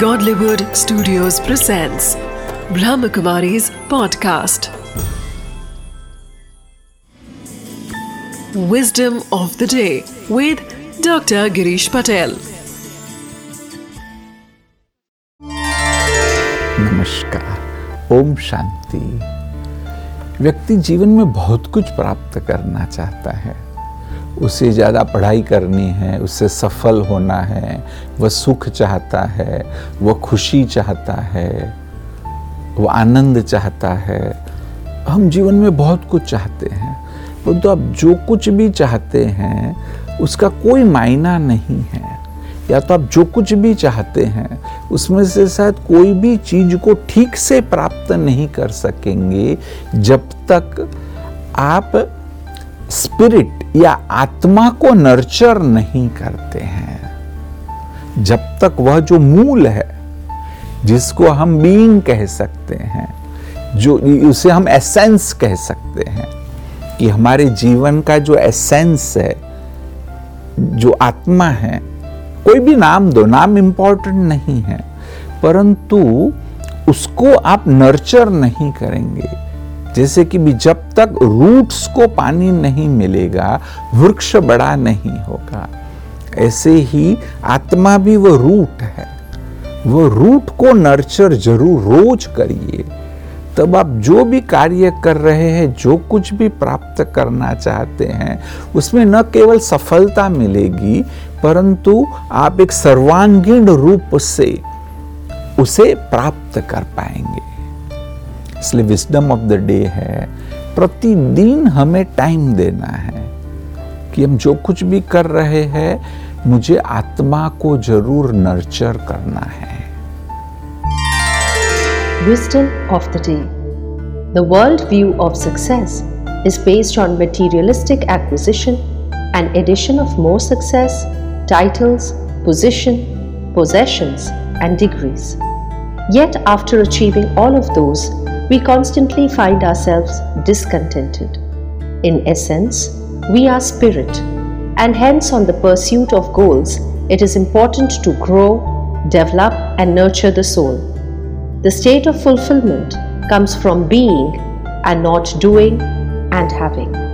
Godlywood Studios presents Brahmakumari's podcast. Wisdom of the day with Dr. Girish Patel. नमस्कार ओम शांति व्यक्ति जीवन में बहुत कुछ प्राप्त करना चाहता है उसे ज़्यादा पढ़ाई करनी है, उससे सफल होना है, वह सुख चाहता है, वह खुशी चाहता है, वह आनंद चाहता है। हम जीवन में बहुत कुछ चाहते हैं, परंतु तो आप जो कुछ भी चाहते हैं, उसका कोई मायना नहीं है। या तो आप जो कुछ भी चाहते हैं, उसमें से शायद कोई भी चीज़ को ठीक से प्राप्त नहीं कर सकेंगे, जब तक आप स्पिरिट या आत्मा को नर्चर नहीं करते हैं। जब तक वह जो मूल है, जिसको हम बीइंग कह सकते हैं, जो उसे हम एसेंस कह सकते हैं, कि हमारे जीवन का जो एसेंस है, जो आत्मा है, कोई भी नाम दो, नाम इंपॉर्टेंट नहीं है, परंतु उसको आप नर्चर नहीं करेंगे। जैसे कि भी जब तक रूट्स को पानी नहीं मिलेगा, वृक्ष बड़ा नहीं होगा। ऐसे ही आत्मा भी वो रूट है। वो रूट को नर्चर ज़रूर, रोज करिए। तब आप जो भी कार्य कर रहे हैं, जो कुछ भी प्राप्त करना चाहते हैं, उसमें न केवल सफलता मिलेगी, परंतु आप एक सर्वांगीण रूप से उसे प्राप्त कर पाएँगे। इसलिए विस्डम ऑफ़ द डे है। प्रतिदिन हमें टाइम देना है कि हम जो कुछ भी कर रहे हैं, मुझे आत्मा को ज़रूर नर्चर करना है। Wisdom of the day the world view of success is based on materialistic acquisition and addition of more success titles position possessions and degrees yet after achieving all of those we constantly find ourselves discontented. In essence, we are spirit, and hence, on the pursuit of goals, it is important to grow, develop, and nurture the soul. The state of fulfillment comes from being and not doing and having.